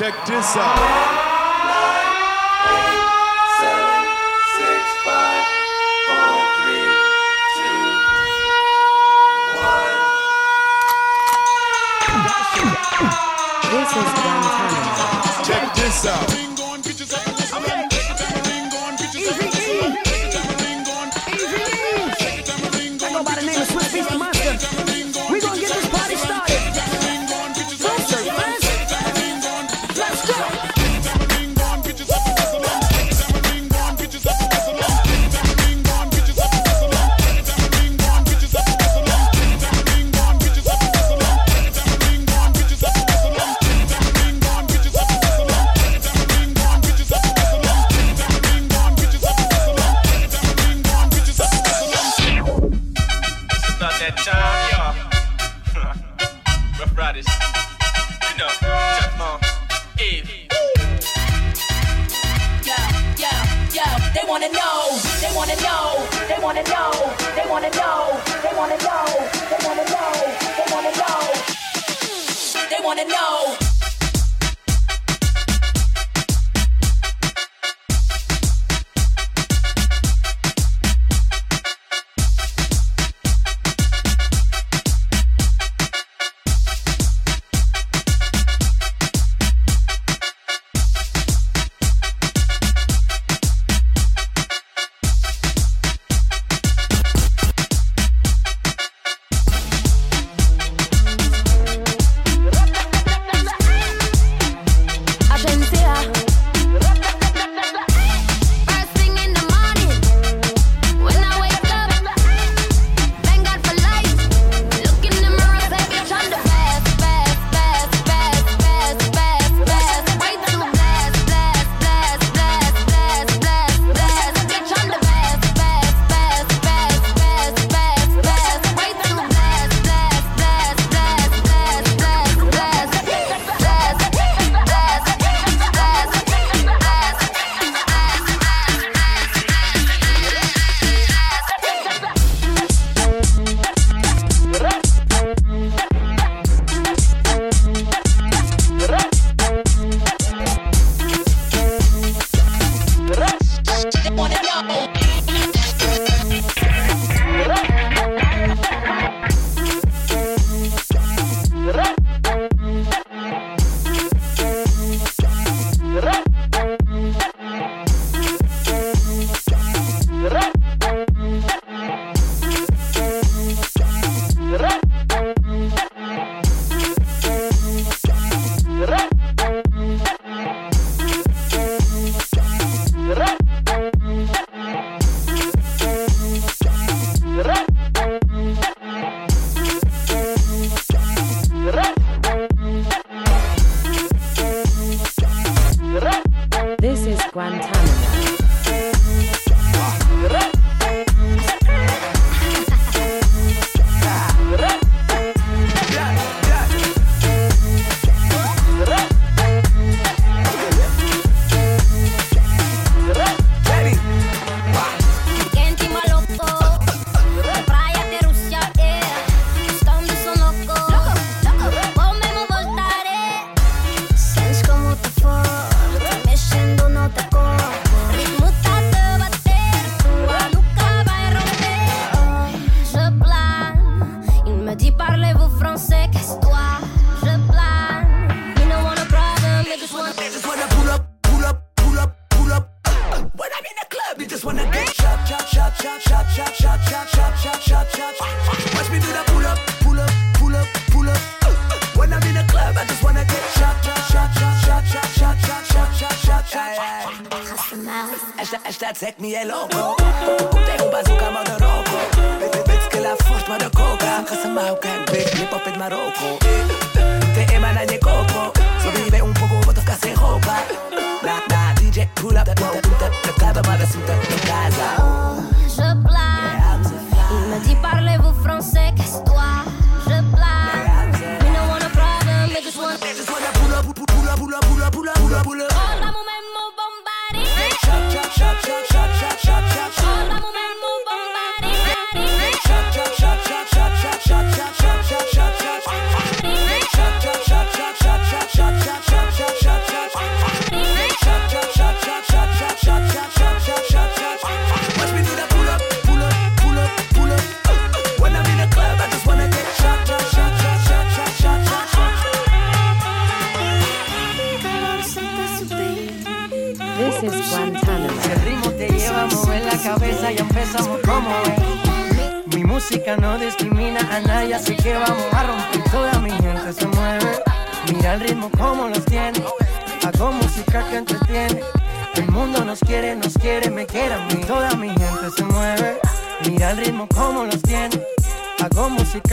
Check this out. This is. Check this out.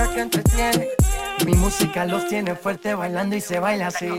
que entretiene. Mi música los tiene fuerte bailando y se baila así.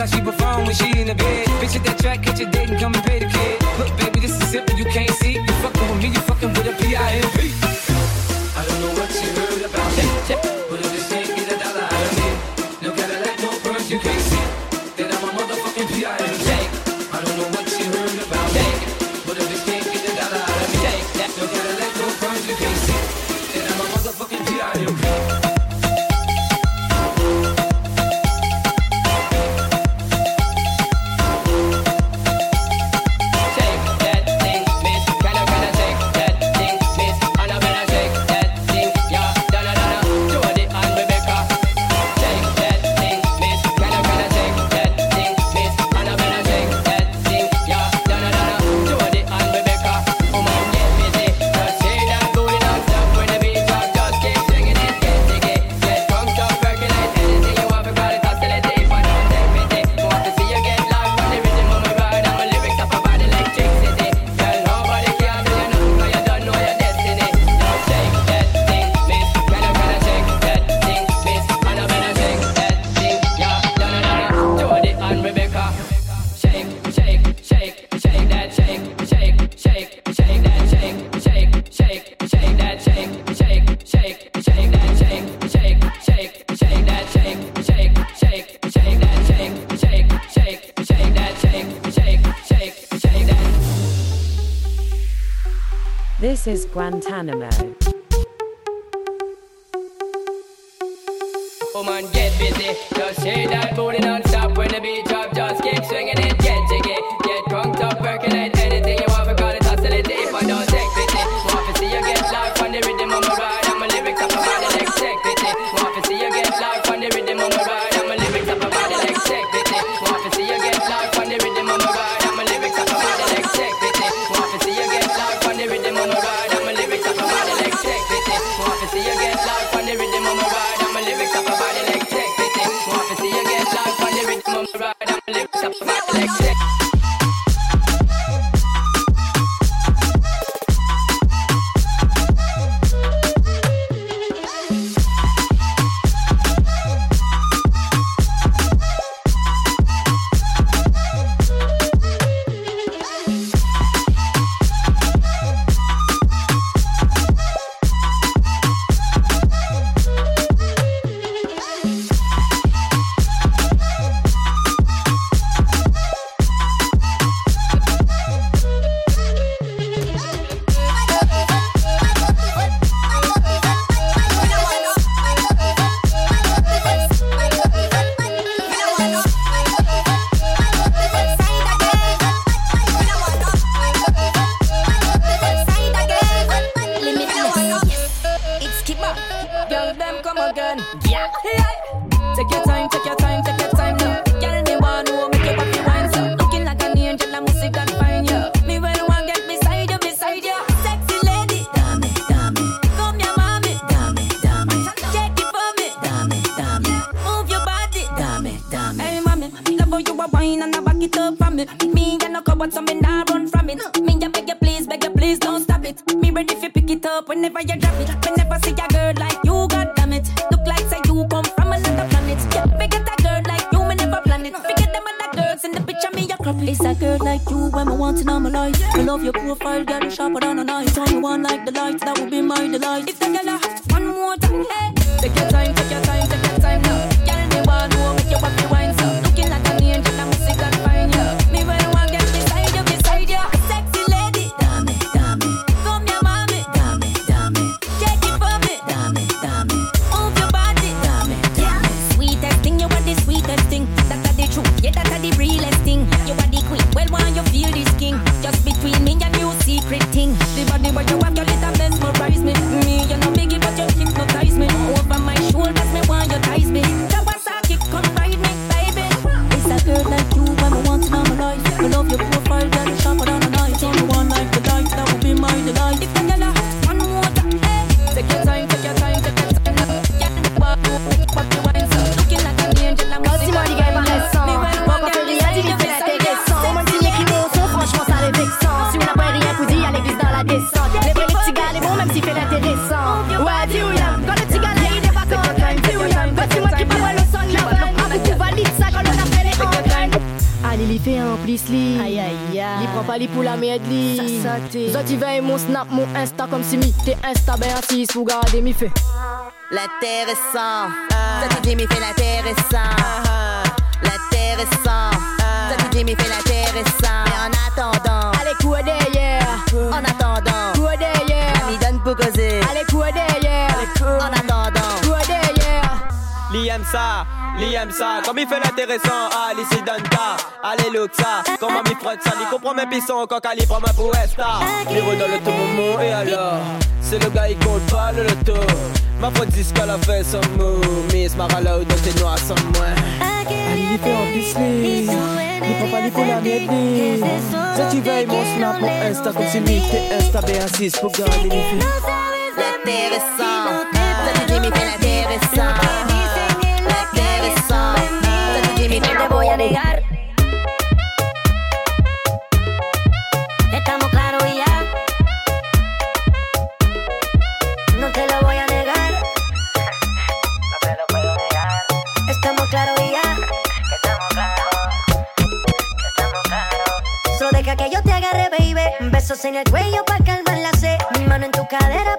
how she perform when she in the bed. Guantanamo. fuga de mi fe. La terre est sans. Ça dit Jimmy fait la terre est sans. Euh. La terre est sans. Ça dit Jimmy fait la terre est sans. Mais en attendant. Allez, coups derrière? En attendant. Coups derrière? Ami donne pour causer. Allez, coups derrière? En attendant. Coups derrière? Liam ça. Liam ça, comme il fait l'intéressant, ah, allez c'est Danta, allez Luxa, comment il frotte ça, il comprend mes pissons quand calibre ma puesta. Il redonne le tout moment et alors? C'est le gars, il compte pas le loto. Ma voix discale a fait son mot. Miss Maralo, dans tes noirs sans moi. Allez, fais en Disney. Il faut pas les couleurs ni ethnies. Ça, tu veilles mon snap, mon Insta, comme si lui, t'es Insta B6 pour garder les filles. Intéressant. T'as dit, mais t'es intéressant. Intéressant. T'as dit, mais t'es beau, y'a des gars. en el cuello para calmar la sed. Mi mano en tu cadera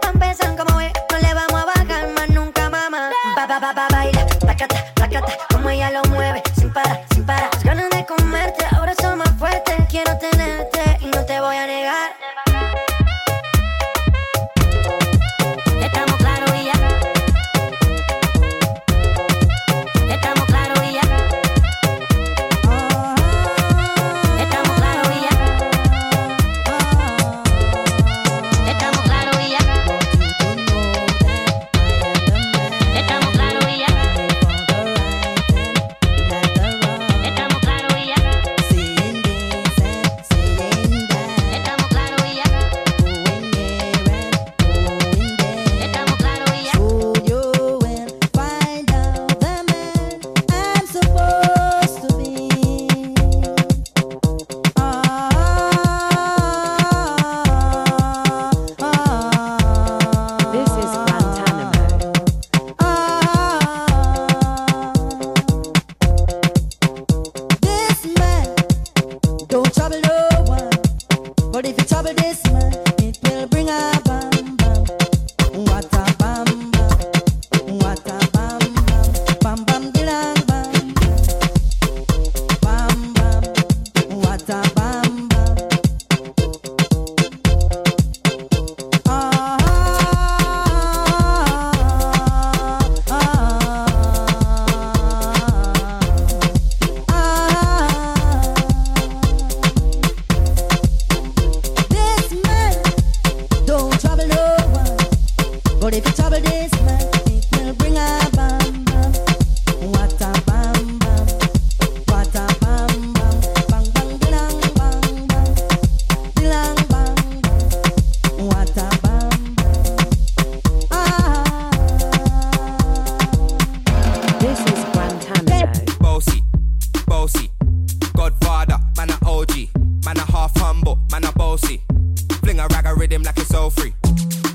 rhythm like it's all free.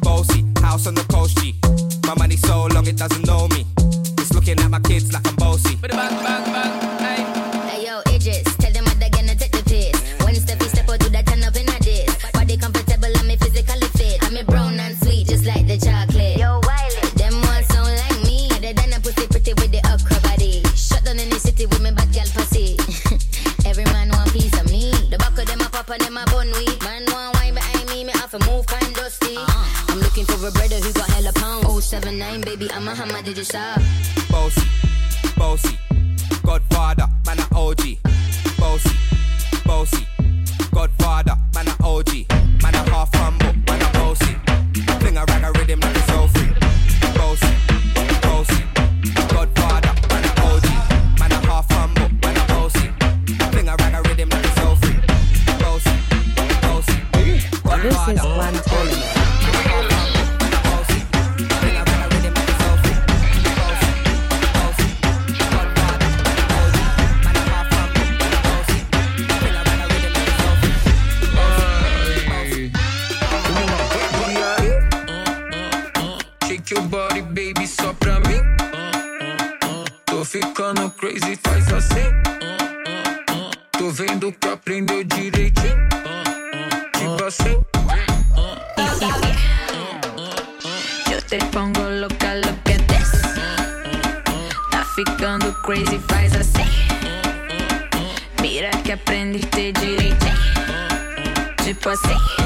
Bossy, house on the coast, G. My money so long it doesn't know me. It's looking at my kids like I'm bossy. Bang, bang, bang. Muhammad Bossy, bossy, Godfather. te pongo louca, look at this, Tá ficando crazy, faz assim. Mira que aprendiste direito. Tipo assim.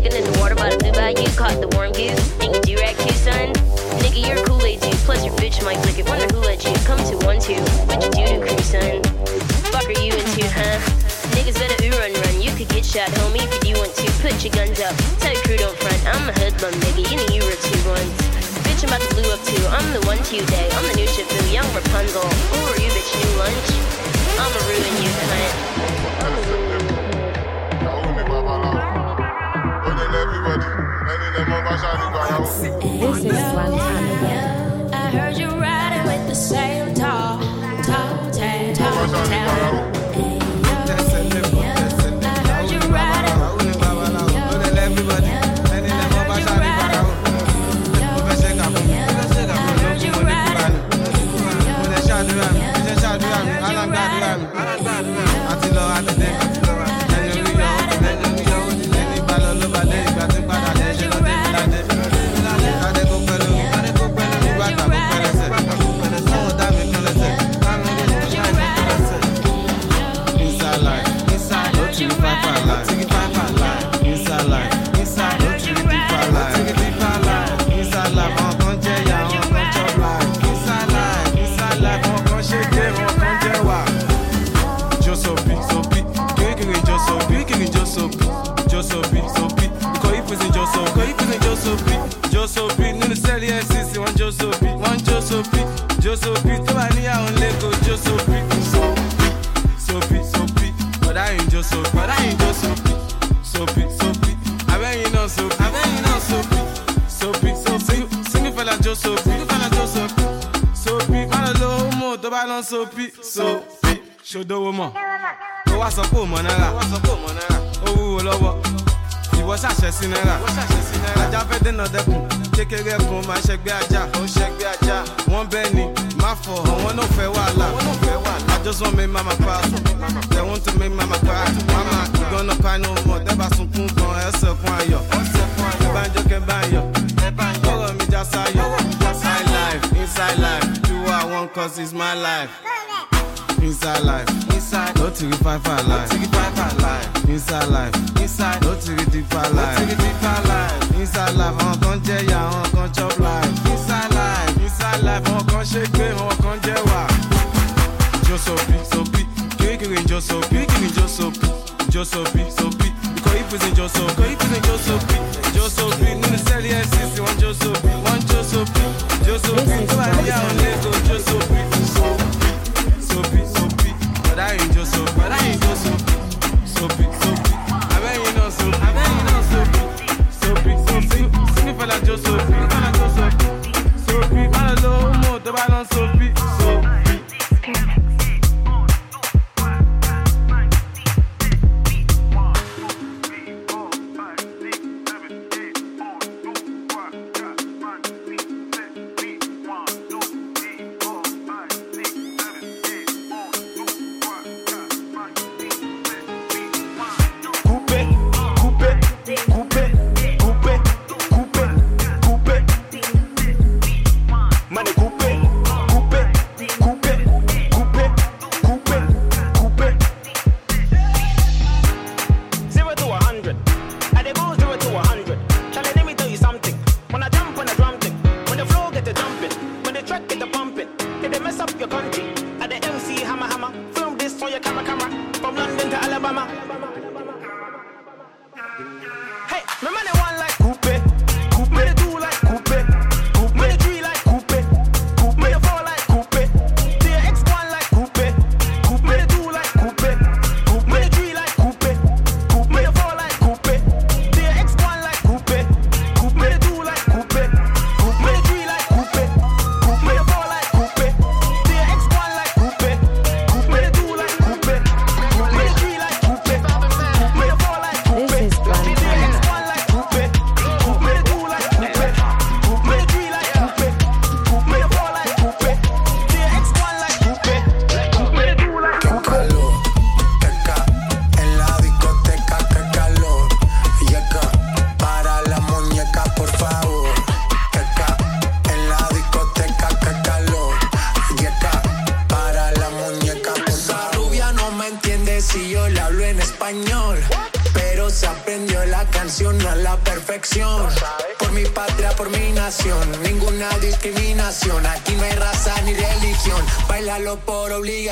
Licking in the water by the blue bayou. Caught the warm goose. Think you do rag too, son? Nigga, you're Kool-Aid dude. Plus your bitch might lick it. Wonder who let you come to one two. What you do to crew, son? Fuck are you into, huh? Niggas better ooh run run. You could get shot, homie, if you want to. Put your guns up. Tell your crew don't front. I'm a hoodlum, nigga. You know you were two ones. Bitch, I'm about to blue up too. I'm the one to you day. I'm the new Shifu, young Rapunzel. Who are you, bitch? New lunch? I'ma ruin you, cunt. This is Guantanamo. I heard you riding with the same tall, tall, tall, tall, tall. Sopi sopi ṣòdowó mọ̀ ó wá sọ pé ò mọ̀ náírà ó wúwo lọ́wọ́ ìwọ ṣàṣẹ sí náírà ajá fẹ́ dènà dẹkùn kékeré kan máa ṣẹgbẹ́ ajá wọ́n bẹ́ẹ̀ ni má fọ àwọn náà fẹ́ wàhálà I just want make mama proud they want to make mama cry. Mama you gonna cry no more. Tẹ́ bá sunkún kan ẹsẹ̀ kún ayọ̀ ẹ bá ń jó kẹ́ bá ń yọ̀ ọ̀rọ̀ mi já sáyọ̀ life inside life. Do what I want cause it's my life. Inside life, inside, no to five five life, no five five life. Inside life, inside, no to deeper life, no deeper life. Inside life, àwọn kan jẹ́ ìyá, àwọn kan chop life. Inside life, inside life, àwọn kan ṣe gbé, àwọn kan jẹ́ wà. Jó sopi, sopi, kékeré jó sopi, kékeré jó sopi, jó Tó bá níyàwó lẹ́kọ̀ọ́, jó sopi, sopi sopi sopi bọ̀dá yìí jó sopi bọ̀dá yìí jó sopi sopi sopi abẹ́yìn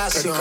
Carcasio.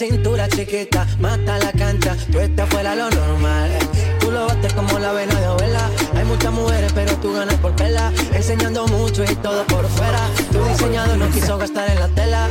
cintura chiquita, mata la cancha, tú estás fuera lo normal. Eh. Tú lo bates como la vena de abuela. Hay muchas mujeres, pero tú ganas por pela. Enseñando mucho y todo por fuera. Tu diseñado no quiso gastar en la tela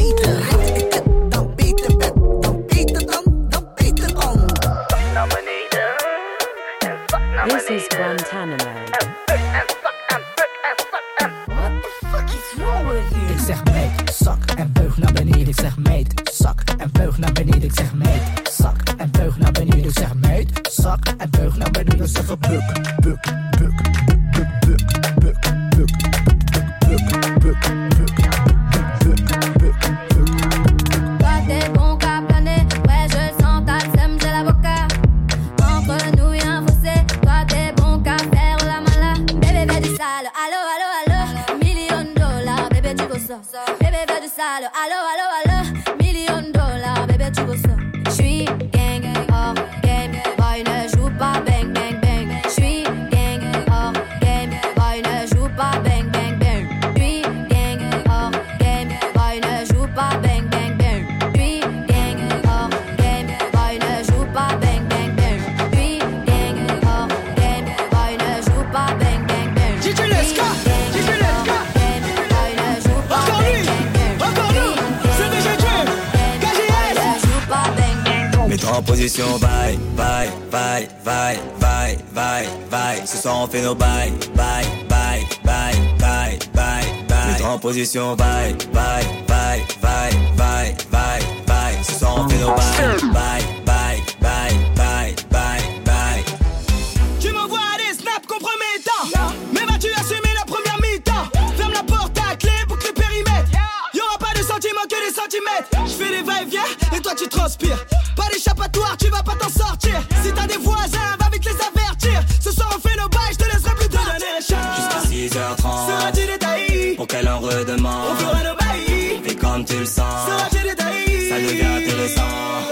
beter. Rijd ik dan beter dan dan, What the fuck is wrong with? Ik zeg meid, zak en beug naar beneden. Ik zeg meid, zak en beug naar beneden. Ik zeg meid, zak en beug naar beneden. Ik zeg meid, zak en veug naar beneden. Bye, bye, bye, bye, bye, bye. Tu m'envoies des snaps compromettants. Mais vas-tu assumer la première mi-temps? Ferme la porte à clé, boucle le périmètre. Yeah. Y'aura pas de sentiments que des centimètres. Je fais des va-et-vient et toi tu transpires. Pas d'échappatoire, tu vas pas t'en sortir. Si t'as des voisins, va vite les avertir. Ce soir on fait nos bails, je te laisserai plus de donner les Jusqu'à 6h30. Seras-tu Pour qu'elle en redemande. On fera nos bails. Et comme tu le sens. Seras-tu détaillé Ça devient intéressant.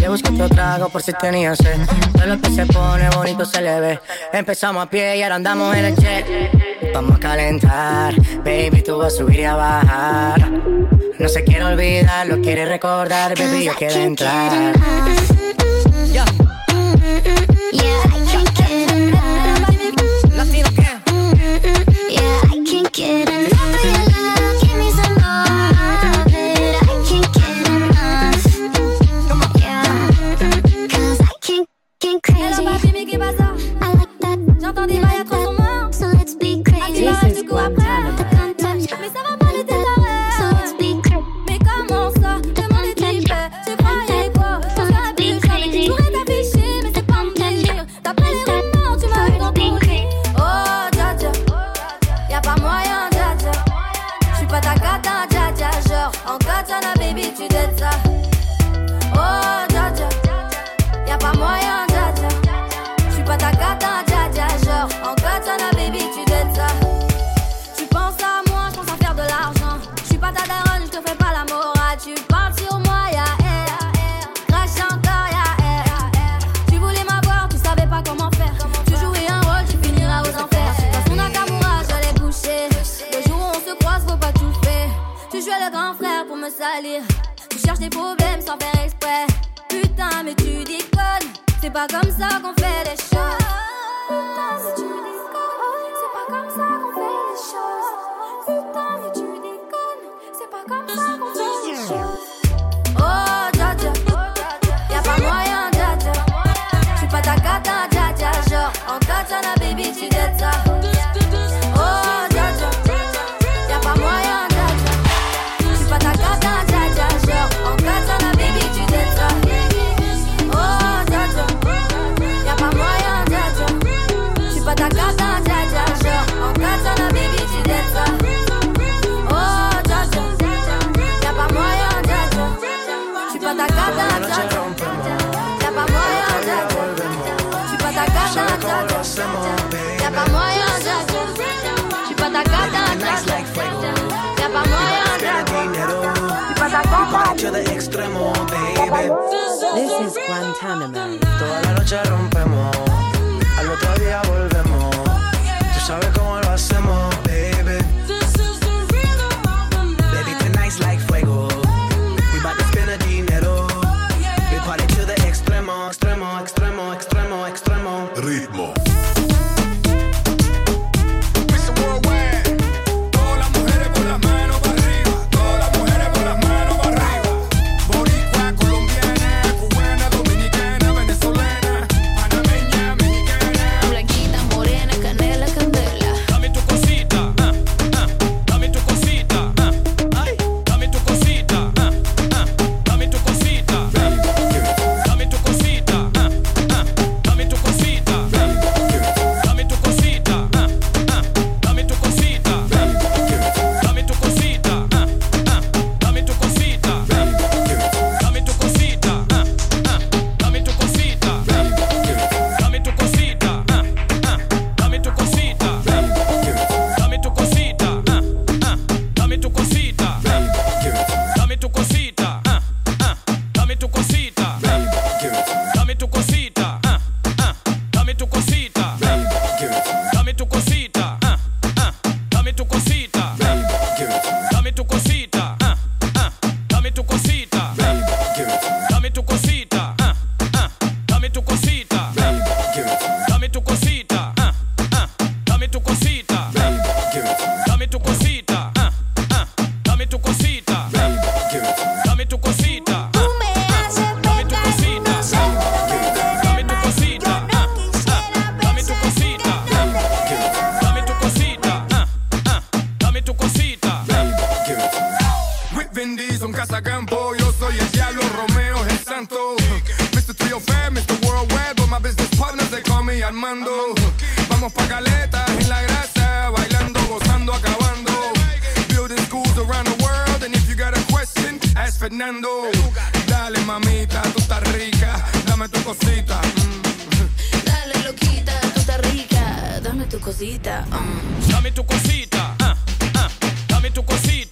Le busqué otro trago por si tenía sed. Todo lo que se pone bonito se le ve. Empezamos a pie y ahora andamos en el jet. Vamos a calentar, baby, tú vas a subir y a bajar. No se quiere olvidar, lo quiere recordar, baby, yo quiero entrar. Yeah. Yeah. pas comme ça qu'on fait les choses. Putain, mais tu déconnes, c'est pas comme ça qu'on fait les choses. Putain, mais tu déconnes, c'est pas comme ça qu'on fait les choses. Oh, dja dja, y'a pas moyen, dja dja. Pas ta cata, dja dja, genre en katana, baby, tu dettes ça. to the extremo, baby. This is Guantanamo. Toda la noche rompemos, al otro día volvemos. Tú sabes cómo lo hacemos. Fernando. Dale, mamita, tú estás rica, dame tu cosita. Mm. Dale, loquita, tú estás rica, dame tu cosita. Mm. Dame tu cosita, ah, ah. dame tu cosita.